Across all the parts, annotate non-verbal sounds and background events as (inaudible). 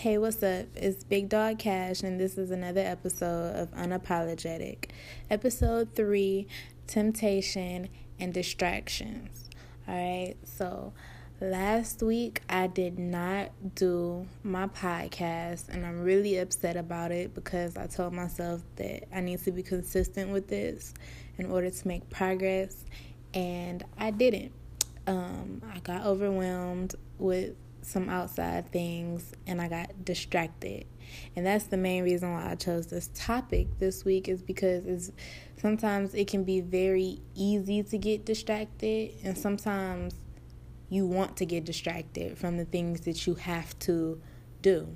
Hey, what's up? It's Big Dog Cash, and this is another episode of Unapologetic. Episode 3 Temptation and Distractions. Alright, so last week I did not do my podcast, and I'm really upset about it because I told myself that I need to be consistent with this in order to make progress, and I didn't. Um, I got overwhelmed with some outside things and I got distracted. And that's the main reason why I chose this topic this week is because it's sometimes it can be very easy to get distracted and sometimes you want to get distracted from the things that you have to do.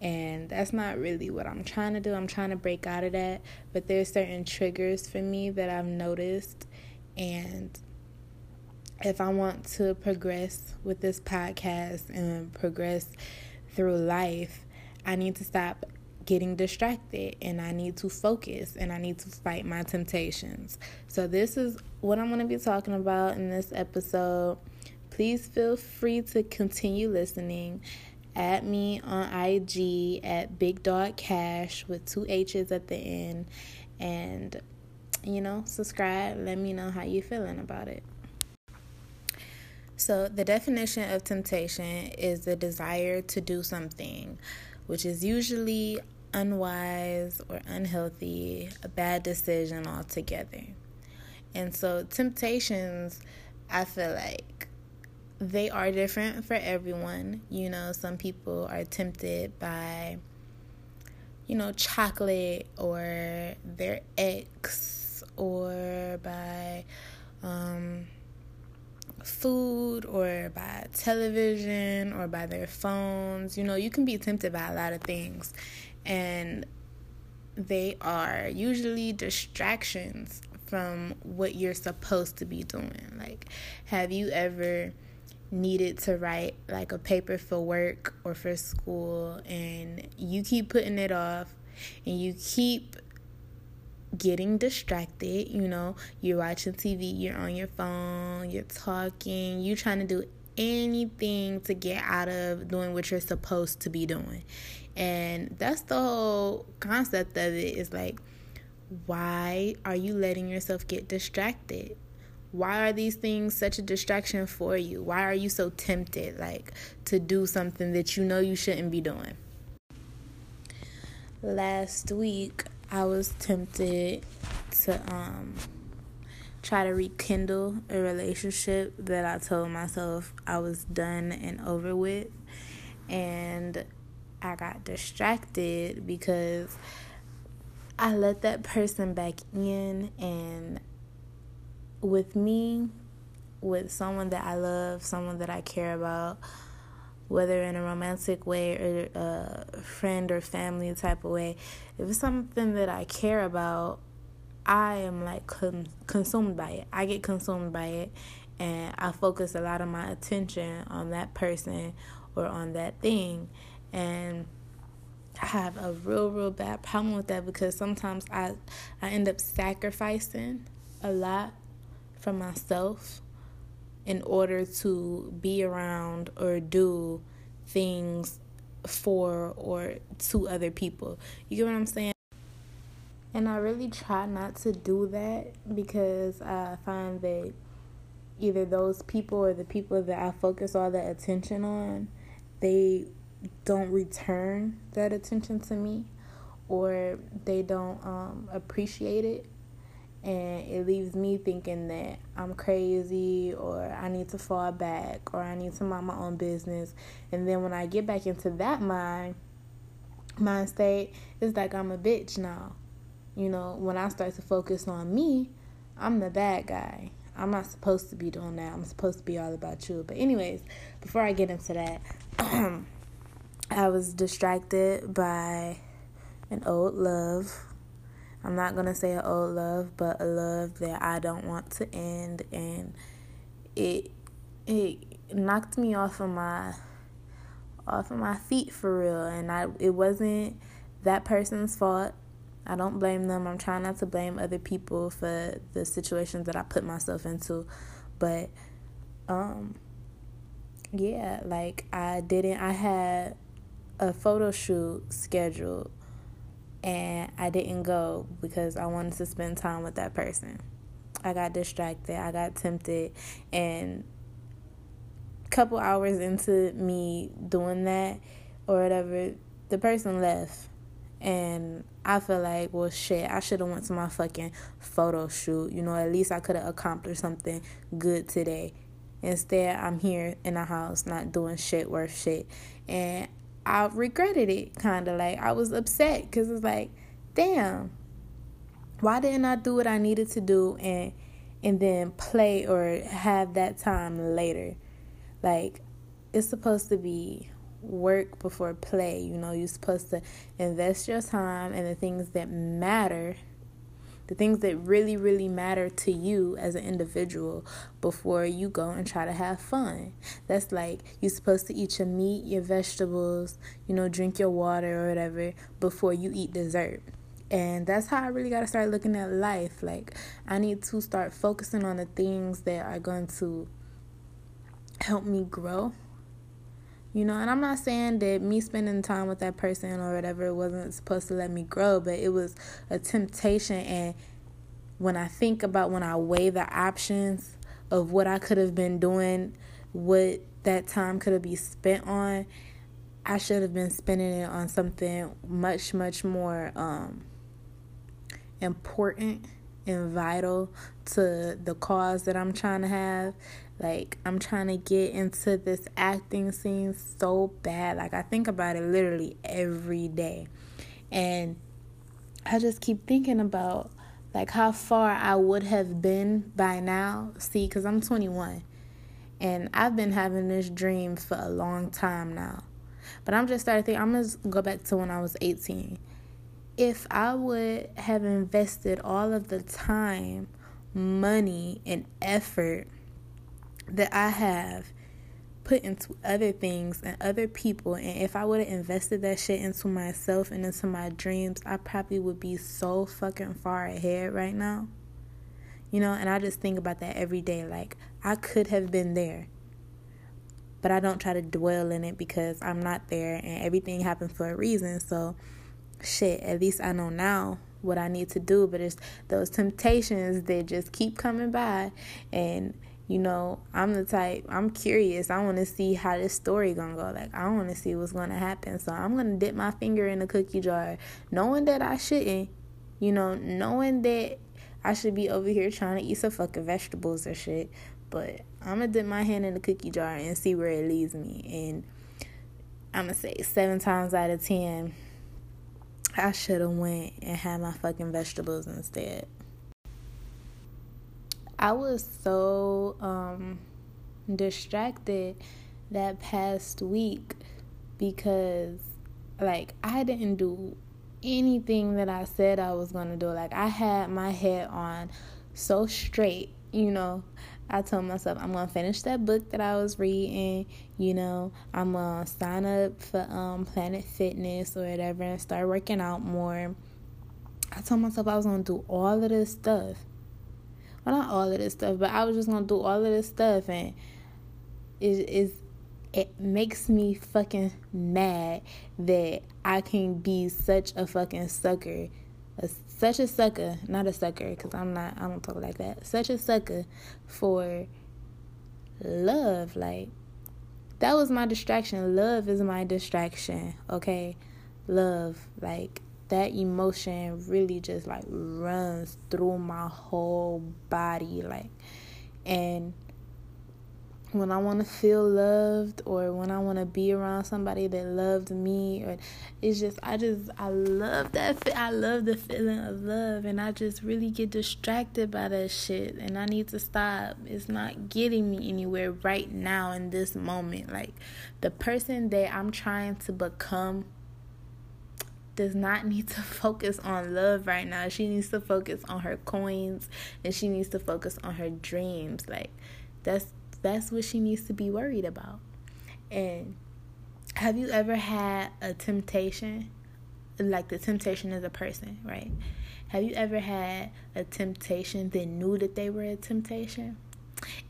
And that's not really what I'm trying to do. I'm trying to break out of that, but there's certain triggers for me that I've noticed and if I want to progress with this podcast and progress through life, I need to stop getting distracted and I need to focus and I need to fight my temptations. So, this is what I'm going to be talking about in this episode. Please feel free to continue listening. Add me on IG at Big Dog Cash with two H's at the end. And, you know, subscribe. Let me know how you're feeling about it. So, the definition of temptation is the desire to do something, which is usually unwise or unhealthy, a bad decision altogether. And so, temptations, I feel like they are different for everyone. You know, some people are tempted by, you know, chocolate or their ex or by, um, food or by television or by their phones. You know, you can be tempted by a lot of things. And they are usually distractions from what you're supposed to be doing. Like, have you ever needed to write like a paper for work or for school and you keep putting it off and you keep getting distracted. You know, you're watching TV, you're on your phone, you're talking, you're trying to do anything to get out of doing what you're supposed to be doing. And that's the whole concept of it is like, why are you letting yourself get distracted? Why are these things such a distraction for you? Why are you so tempted like to do something that you know you shouldn't be doing? Last week I was tempted to um try to rekindle a relationship that I told myself I was done and over with. And I got distracted because I let that person back in. And with me with someone that I love, someone that I care about, whether in a romantic way or a friend or family type of way, if it's something that I care about, I am like con- consumed by it. I get consumed by it, and I focus a lot of my attention on that person or on that thing, and I have a real, real bad problem with that because sometimes I I end up sacrificing a lot for myself in order to be around or do things for or to other people. You get what I'm saying? And I really try not to do that because I find that either those people or the people that I focus all that attention on, they don't return that attention to me or they don't um, appreciate it and it leaves me thinking that I'm crazy or I need to fall back or I need to mind my own business. And then when I get back into that mind mind state, it's like I'm a bitch now. You know, when I start to focus on me, I'm the bad guy. I'm not supposed to be doing that. I'm supposed to be all about you. But anyways, before I get into that, (clears throat) I was distracted by an old love I'm not gonna say an old love, but a love that I don't want to end, and it it knocked me off of my off of my feet for real, and I it wasn't that person's fault. I don't blame them. I'm trying not to blame other people for the situations that I put myself into, but um yeah, like I didn't I had a photo shoot scheduled and I didn't go because I wanted to spend time with that person. I got distracted, I got tempted, and a couple hours into me doing that or whatever, the person left. And I feel like, well, shit, I should have went to my fucking photo shoot. You know, at least I could have accomplished something good today. Instead, I'm here in the house not doing shit worth shit. And I regretted it, kind of like I was upset because it's like, damn, why didn't I do what I needed to do and and then play or have that time later? Like, it's supposed to be work before play. You know, you're supposed to invest your time in the things that matter the things that really, really matter to you as an individual before you go and try to have fun. That's like you're supposed to eat your meat, your vegetables, you know, drink your water or whatever before you eat dessert. And that's how I really got to start looking at life. Like, I need to start focusing on the things that are going to help me grow you know, and I'm not saying that me spending time with that person or whatever wasn't supposed to let me grow, but it was a temptation. And when I think about when I weigh the options of what I could have been doing, what that time could have been spent on, I should have been spending it on something much, much more um, important and vital to the cause that I'm trying to have like, I'm trying to get into this acting scene so bad. Like, I think about it literally every day. And I just keep thinking about like how far I would have been by now. See, because I'm 21 and I've been having this dream for a long time now. But I'm just starting to think, I'm going to go back to when I was 18. If I would have invested all of the time, money, and effort that I have put into other things and other people and if I would have invested that shit into myself and into my dreams, I probably would be so fucking far ahead right now. You know, and I just think about that every day like I could have been there. But I don't try to dwell in it because I'm not there and everything happens for a reason. So shit, at least I know now what I need to do, but it's those temptations that just keep coming by and you know, I'm the type, I'm curious. I want to see how this story going to go. Like, I want to see what's going to happen. So I'm going to dip my finger in the cookie jar, knowing that I shouldn't, you know, knowing that I should be over here trying to eat some fucking vegetables or shit. But I'm going to dip my hand in the cookie jar and see where it leads me. And I'm to say seven times out of ten, I should have went and had my fucking vegetables instead. I was so um, distracted that past week because, like, I didn't do anything that I said I was going to do. Like, I had my head on so straight, you know. I told myself I'm gonna finish that book that I was reading. You know, I'm gonna sign up for um Planet Fitness or whatever and start working out more. I told myself I was gonna do all of this stuff, well, not all of this stuff, but I was just gonna do all of this stuff, and it is it makes me fucking mad that I can be such a fucking sucker, a, such a sucker, not a sucker, because I'm not, I don't talk like that, such a sucker for love. Like, that was my distraction. Love is my distraction, okay? Love, like, that emotion really just like runs through my whole body like and when I want to feel loved or when I want to be around somebody that loved me or it's just I just I love that I love the feeling of love and I just really get distracted by that shit and I need to stop it's not getting me anywhere right now in this moment like the person that I'm trying to become does not need to (laughs) focus on love right now. She needs to focus on her coins and she needs to focus on her dreams. Like that's that's what she needs to be worried about. And have you ever had a temptation? Like the temptation is a person, right? Have you ever had a temptation that knew that they were a temptation?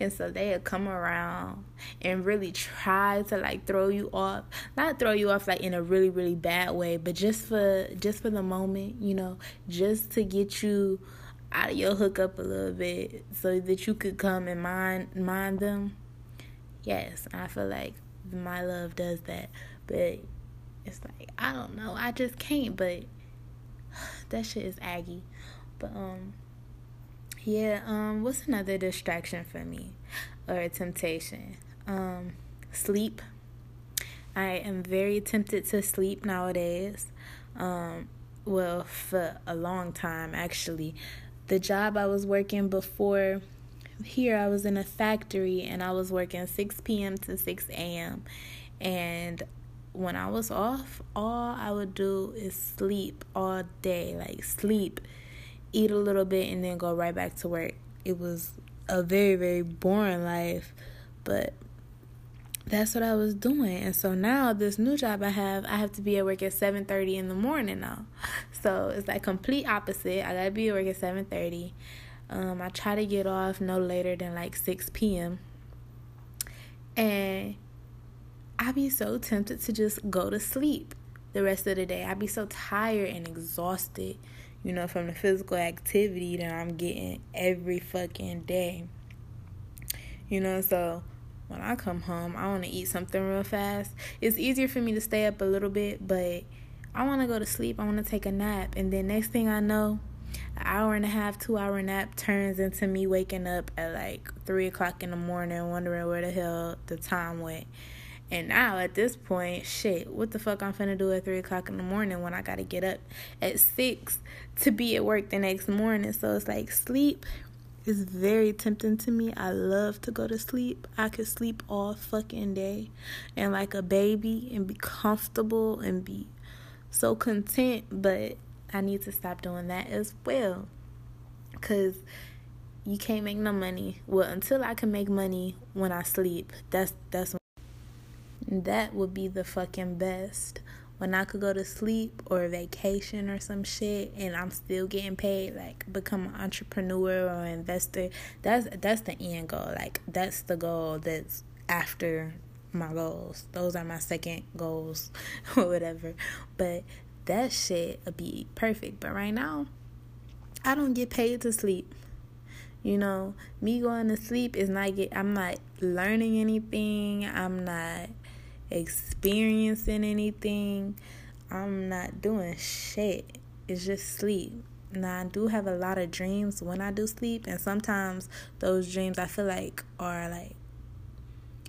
And so they'll come around and really try to like throw you off. Not throw you off like in a really, really bad way, but just for just for the moment, you know, just to get you out of your hookup a little bit so that you could come and mind mind them. Yes, I feel like my love does that. But it's like I don't know. I just can't, but (sighs) that shit is aggy. But um yeah, um, what's another distraction for me or a temptation? Um, sleep. I am very tempted to sleep nowadays. Um, well, for a long time actually. The job I was working before here, I was in a factory and I was working 6 p.m. to 6 a.m. And when I was off, all I would do is sleep all day, like sleep eat a little bit, and then go right back to work. It was a very, very boring life, but that's what I was doing. And so now this new job I have, I have to be at work at 7:30 in the morning now. (laughs) So it's like complete opposite. I gotta be at work at 7:30. Um, I try to get off no later than like 6 p.m. And I be so tempted to just go to sleep the rest of the day. I be so tired and exhausted you know, from the physical activity that I'm getting every fucking day. You know, so when I come home, I want to eat something real fast. It's easier for me to stay up a little bit, but I want to go to sleep. I want to take a nap. And then next thing I know, an hour and a half, two hour nap turns into me waking up at like three o'clock in the morning, wondering where the hell the time went. And now at this point, shit, what the fuck I'm finna do at three o'clock in the morning when I gotta get up at six to be at work the next morning? So it's like sleep is very tempting to me. I love to go to sleep. I could sleep all fucking day and like a baby and be comfortable and be so content, but I need to stop doing that as well. Cause you can't make no money. Well, until I can make money when I sleep. That's that's that would be the fucking best. When I could go to sleep or vacation or some shit and I'm still getting paid, like become an entrepreneur or investor. That's that's the end goal. Like that's the goal that's after my goals. Those are my second goals (laughs) or whatever. But that shit would be perfect. But right now, I don't get paid to sleep. You know, me going to sleep is not get I'm not learning anything. I'm not experiencing anything. I'm not doing shit. It's just sleep. Now I do have a lot of dreams when I do sleep, and sometimes those dreams I feel like are like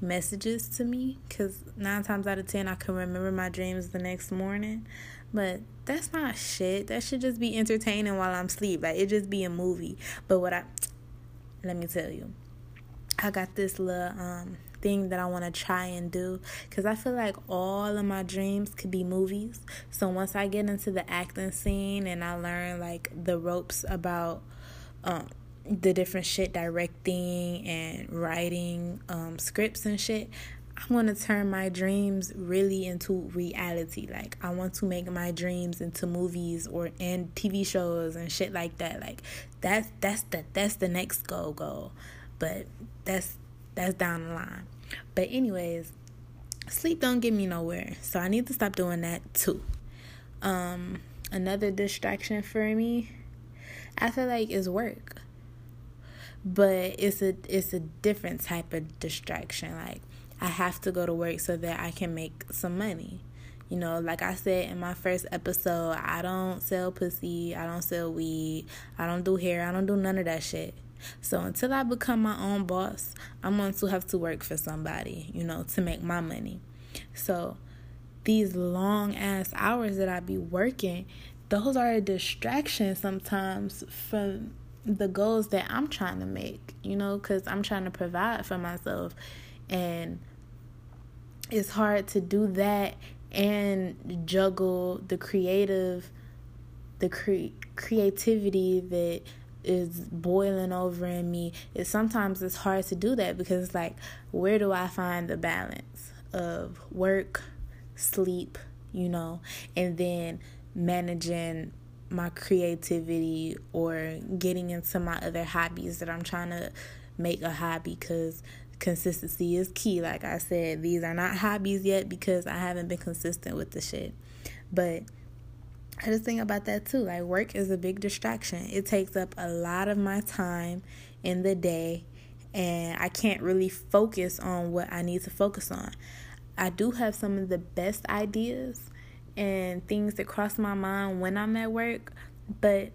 messages to me because nine times out of ten I can remember my dreams the next morning. But that's not shit. That should just be entertaining while I'm asleep. Like it just be a movie. But what I let me tell you, I got this little um thing that I want to try and do because I feel like all of my dreams could be movies. So once I get into the acting scene and I learn like the ropes about um, the different shit directing and writing um, scripts and shit, I want to turn my dreams really into reality. Like I want to make my dreams into movies or and TV shows and shit like that. Like that's that's the that's the next goal goal. But that's that's down the line. But anyways, sleep don't get me nowhere. So I need to stop doing that too. Um another distraction for me I feel like is work. But it's a it's a different type of distraction. Like I have to go to work so that I can make some money. You know, like I said in my first episode, I don't sell pussy, I don't sell weed, I don't do hair, I don't do none of that shit. So until I become my own boss, I'm going to have to work for somebody, you know, to make my money. So these long ass hours that I be working, those are a distraction sometimes from the goals that I'm trying to make, you know, because I'm trying to provide for myself. And it's hard to do that and juggle the creative the cre- creativity that is boiling over in me is sometimes it's hard to do that because it's like where do I find the balance of work, sleep, you know, and then managing my creativity or getting into my other hobbies that I'm trying to make a hobby because consistency is key. Like I said, these are not hobbies yet because I haven't been consistent with the shit. But I just think about that too. Like work is a big distraction. It takes up a lot of my time in the day and I can't really focus on what I need to focus on. I do have some of the best ideas and things that cross my mind when I'm at work, but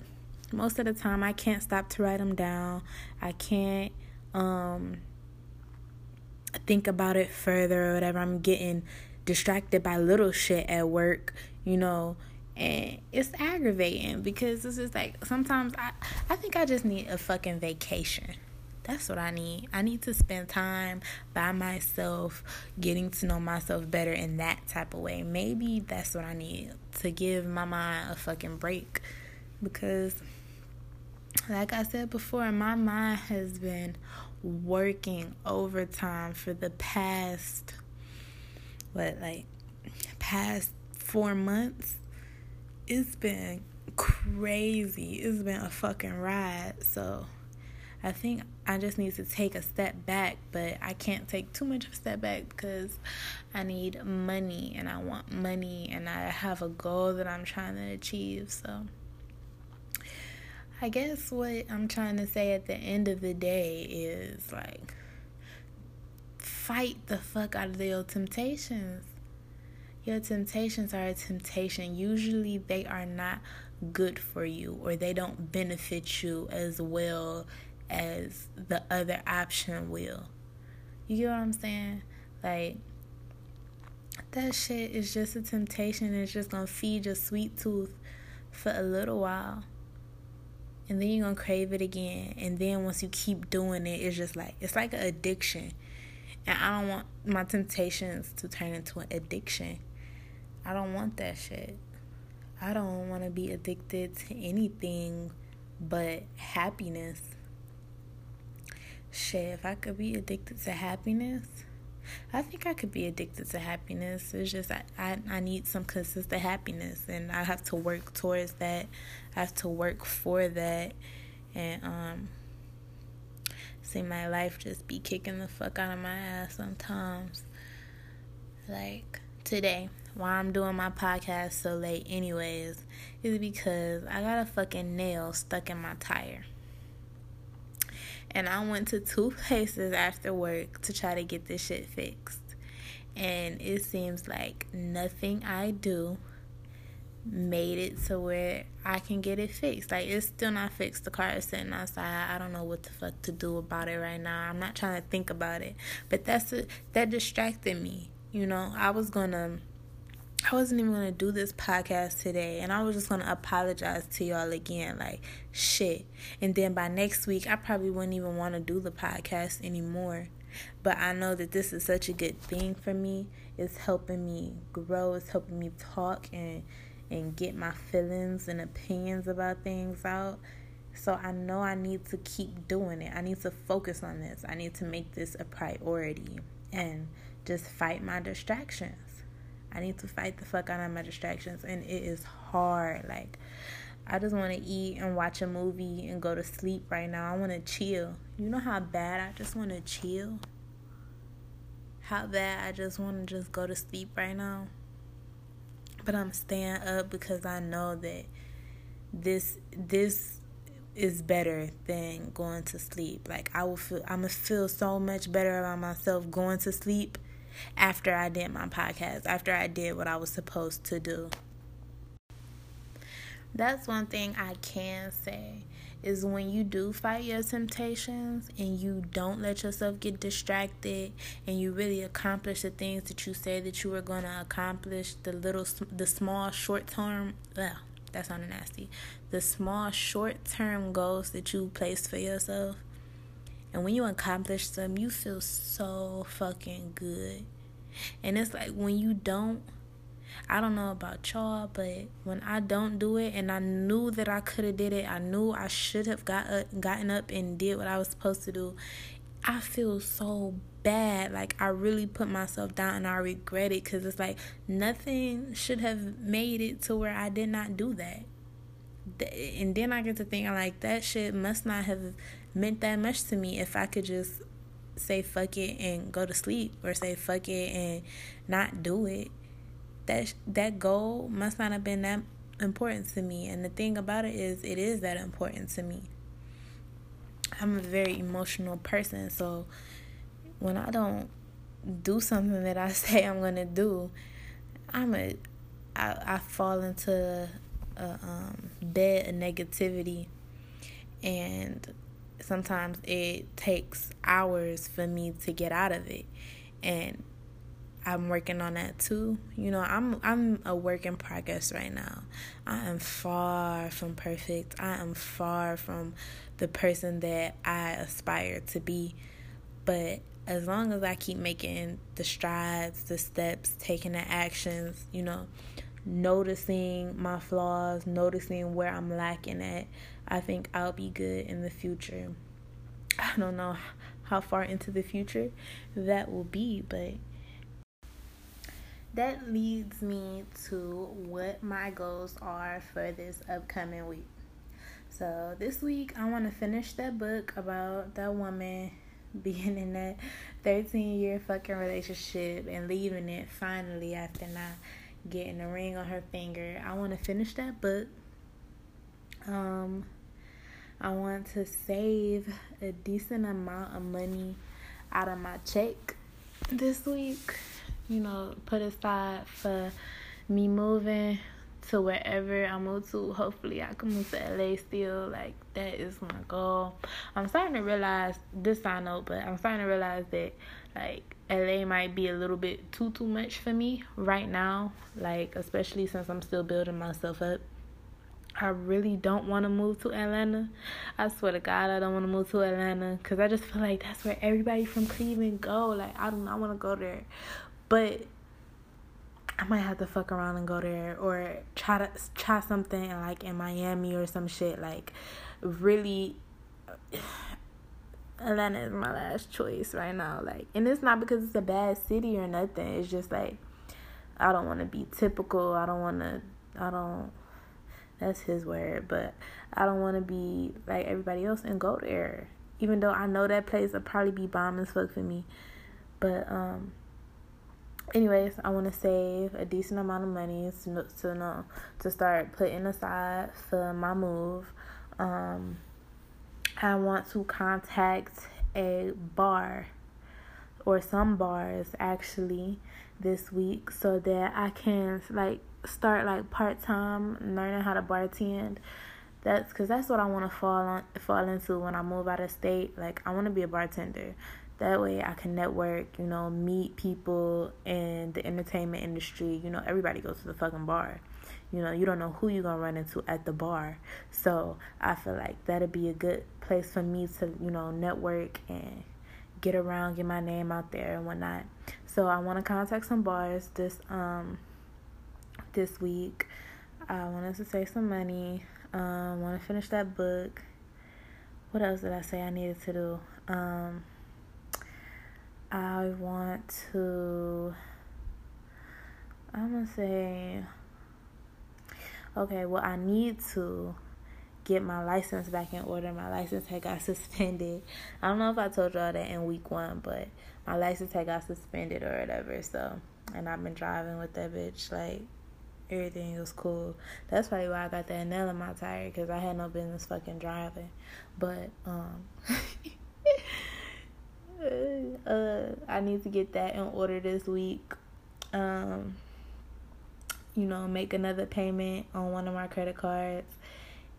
most of the time I can't stop to write them down. I can't um think about it further or whatever. I'm getting distracted by little shit at work, you know, and it's aggravating because it's just like sometimes I I think I just need a fucking vacation. That's what I need. I need to spend time by myself, getting to know myself better in that type of way. Maybe that's what I need to give my mind a fucking break because like I said before, my mind has been working overtime for the past what like past 4 months. It's been crazy. It's been a fucking ride. So I think I just need to take a step back, but I can't take too much of a step back because I need money and I want money and I have a goal that I'm trying to achieve. So I guess what I'm trying to say at the end of the day is like fight the fuck out of your temptations. Your temptations are a temptation. Usually they are not good for you or they don't benefit you as well as the other option will. You get what I'm saying? Like, that shit is just a temptation. It's just gonna feed your sweet tooth for a little while. And then you're gonna crave it again. And then once you keep doing it, it's just like, it's like an addiction. And I don't want my temptations to turn into an addiction. I don't want that shit. I don't want to be addicted to anything but happiness. Shit, if I could be addicted to happiness, I think I could be addicted to happiness. It's just I, I, I need some consistent happiness and I have to work towards that. I have to work for that and um see my life just be kicking the fuck out of my ass sometimes. Like today, why I'm doing my podcast so late anyways, is because I got a fucking nail stuck in my tire and I went to two (laughs) places after work to try to get this shit fixed. And it seems like nothing I do made it to where I can get it fixed. Like it's still not fixed. The car is sitting outside. I don't know what the fuck to do about it right now. I'm not trying to think about it. But that's a, that distracted me. You know, I was gonna I wasn't even gonna do this podcast today, and I was just gonna apologize to y'all again, like shit. And then by next week, I probably wouldn't even want to do the podcast anymore. But I know that this is such a good thing for me. It's helping me grow. It's helping me talk and and get my feelings and opinions about things out. So I know I need to keep doing it. I need to focus on this. I need to make this a priority and just fight my distractions. I need to fight the fuck out of my distractions, and it is hard. Like, I just want to eat and watch a movie and go to sleep right now. I want to chill. You know how bad I just want to chill? How bad I just want to just go to sleep right now? But I'm staying up because I know that this this is better than going to sleep. Like I will feel I'm gonna feel so much better about myself going to sleep after I did my podcast, after I did what I was supposed to do. That's one thing I can say is when you do fight your temptations and you don't let yourself get distracted and you really accomplish the things that you say that you were going to accomplish, the little the small short term, well, that sounded nasty. The small short term goals that you place for yourself and when you accomplish them, you feel so fucking good. And it's like when you don't, I don't know about y'all, but when I don't do it and I knew that I could have did it, I knew I should have got up, gotten up and did what I was supposed to do. I feel so bad. Like I really put myself down and I regret it cuz it's like nothing should have made it to where I did not do that. and then I get to thinking like that shit must not have meant that much to me if I could just say fuck it and go to sleep or say fuck it and not do it. That that goal must not have been that important to me. And the thing about it is, it is that important to me. I'm a very emotional person, so when I don't do something that I (laughs) say I'm gonna do, I'm a I, I fall into a um, bed of negativity, and sometimes it takes hours for me to get out of it, and I'm working on that too. You know, I'm I'm a work in progress right now. I am far from perfect. I am far from the person that I aspire to be. But as long as I keep making the strides, the steps, taking the actions, you know, noticing my flaws, noticing where I'm lacking at, I think I'll be good in the future. I don't know how far into the future that will be, but that leads me to what my goals are for this upcoming week. So, this week I want to finish that book about that woman (laughs) being in that 13 year fucking relationship and leaving it finally after not getting a ring on her finger. I want to finish that book. Um, I want to save a decent amount of money out of my check this week. You know, put aside for me moving to wherever I move to. Hopefully, I can move to LA still. Like, that is my goal. I'm starting to realize this side note, but I'm starting to realize that, like, LA might be a little bit too, too much for me right now. Like, especially since I'm still building myself up. I really don't want to move to Atlanta. I swear to God, I don't want to move to Atlanta because I just feel like that's where everybody from Cleveland go. Like, I do not want to go there. But I might have to fuck around and go there or try to try something like in Miami or some shit. Like, really, (sighs) Atlanta is my last choice right now. Like, and it's not because it's a bad city or nothing. It's just like I don't want to be typical. I don't want to. I don't. That's his word, but I don't want to be like everybody else and go there. Even though I know that place will probably be bomb as fuck for me, but um anyways, I want to save a decent amount of money to, to know to start putting aside for my move. Um, I want to contact a bar or some bars actually this week so that I can like start like part time learning how to bartend. That's because that's what I want to fall on fall into when I move out of state. Like I want to be a bartender. That way I can network, you know, meet people in the entertainment industry. You know, everybody goes to the fucking bar. You know, you don't know who you're to run into at the bar. So I feel like that'd be a good place for me to, you know, network and get around, get my name out there and whatnot. So I want to contact some bars this um this week. I wanted to save some money. Um, want to finish that book. What else did I say I needed to do? Um, I want to. I'm gonna say. Okay, well, I need to get my license back in order. My license had got (laughs) suspended. I don't know if I told y'all that in week one, but my license had got suspended or whatever. So, and I've been driving with that bitch. Like, everything was cool. That's probably why I got that nail in my tire because I had no business fucking driving. But, um. (laughs) uh, I need to get that in order this week. Um, you know, make another payment on one of my credit cards.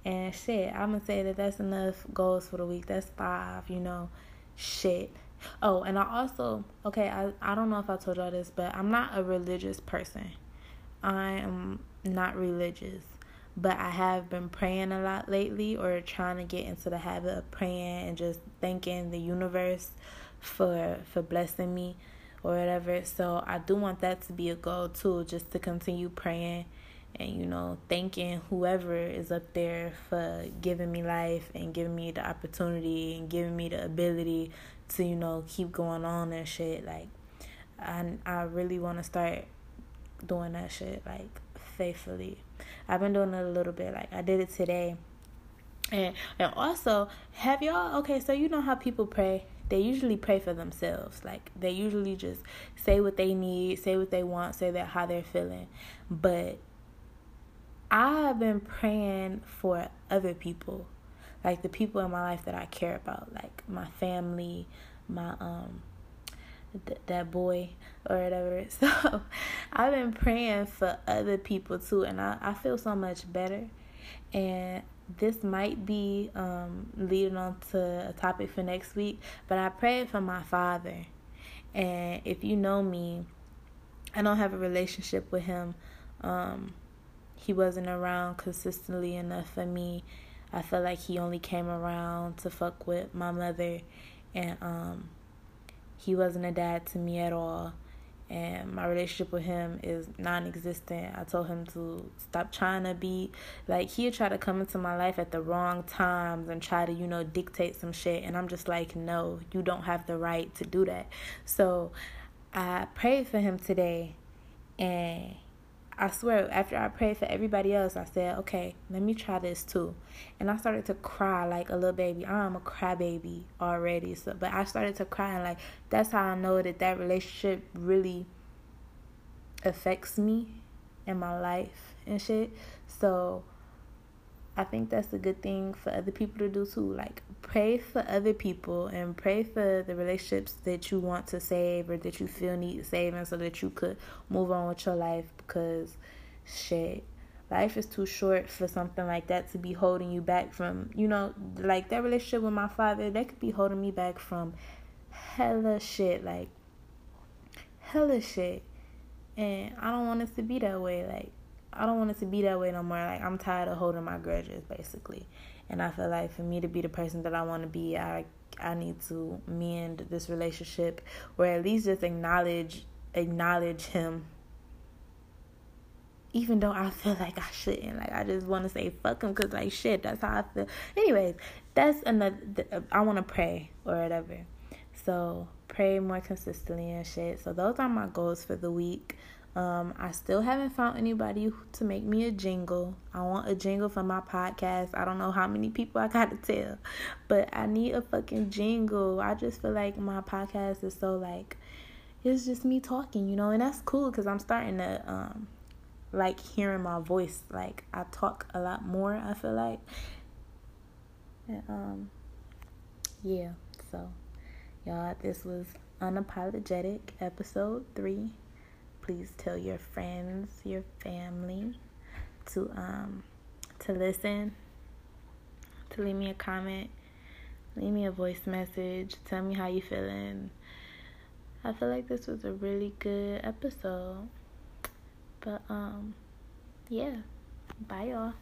And shit, I'm gonna say that that's enough goals for the week. That's five, you know, shit. Oh, and I also, okay, I, I don't know if I told y'all this, but I'm not a religious person. I am not religious, but I have been praying a lot lately or trying to get into the habit of praying and just thanking the universe for for blessing me or whatever. So I do want that to be a goal too, just to continue praying and you know thanking whoever is up there for giving me life and giving me the opportunity and giving me the ability to you know keep going on and shit like I I really want to start doing that shit like faithfully. I've been doing it a little bit. Like I did it today. And and also, have y'all okay, so you know how people pray? They usually pray for themselves. Like they usually just say what they need, say what they want, say that how they're feeling. But I've been praying for other people. Like the people in my life that I care about, like my family, my um th- that boy or whatever. (laughs) So I've been praying for other people too, and I, I feel so much better. And this might be um, leading on to a topic for next week, but I prayed for my father. And if you know me, I don't have a relationship with him. Um, he wasn't around consistently enough for me. I felt like he only came around to fuck with my mother, and um, he wasn't a dad to me at all and my relationship with him is non-existent. I told him to stop trying to be like he'd try to come into my life at the wrong times and try to you know dictate some shit, and I'm just like, no, you don't have the right to do that. So I prayed for him today, and I swear, after I prayed for everybody else, I said, okay, let me try this too. And I started to cry like a little baby. I'm a crybaby already. So, but I started to cry, and like, that's how I know that that relationship really affects me in my life and shit. So, I think that's a good thing for other people to do too. Like pray for other people and pray for the relationships that you want to save or that you feel need saving so that you could move on with your life because shit life is too short for something like that to be holding you back from you know like that relationship with my father that could be holding me back from hella shit like hella shit and I don't want it to be that way like I don't want it to be that way no more. Like I'm tired of holding my grudges, basically. And I feel like for me to be the person that I want to be, I I need to mend this relationship, or at least just acknowledge acknowledge him. Even though I feel like I shouldn't, like I just want to say fuck him, cause like shit, that's how I feel. Anyways, that's another. I want to pray or whatever. So pray more consistently and shit. So those are my goals for the week. Um, I still haven't found anybody to make me a jingle. I want a jingle for my podcast. I don't know how many people I got to tell, but I need a fucking jingle. I just feel like my podcast is so like it's just me talking, you know, and that's cool because I'm starting to um like hearing my voice. Like I talk a lot more. I feel like, and um, yeah. So, y'all, this was unapologetic episode three please tell your friends, your family to um to listen, to leave me a comment, leave me a voice message, tell me how you feeling. I feel like this was a really good episode. But um yeah, bye y'all.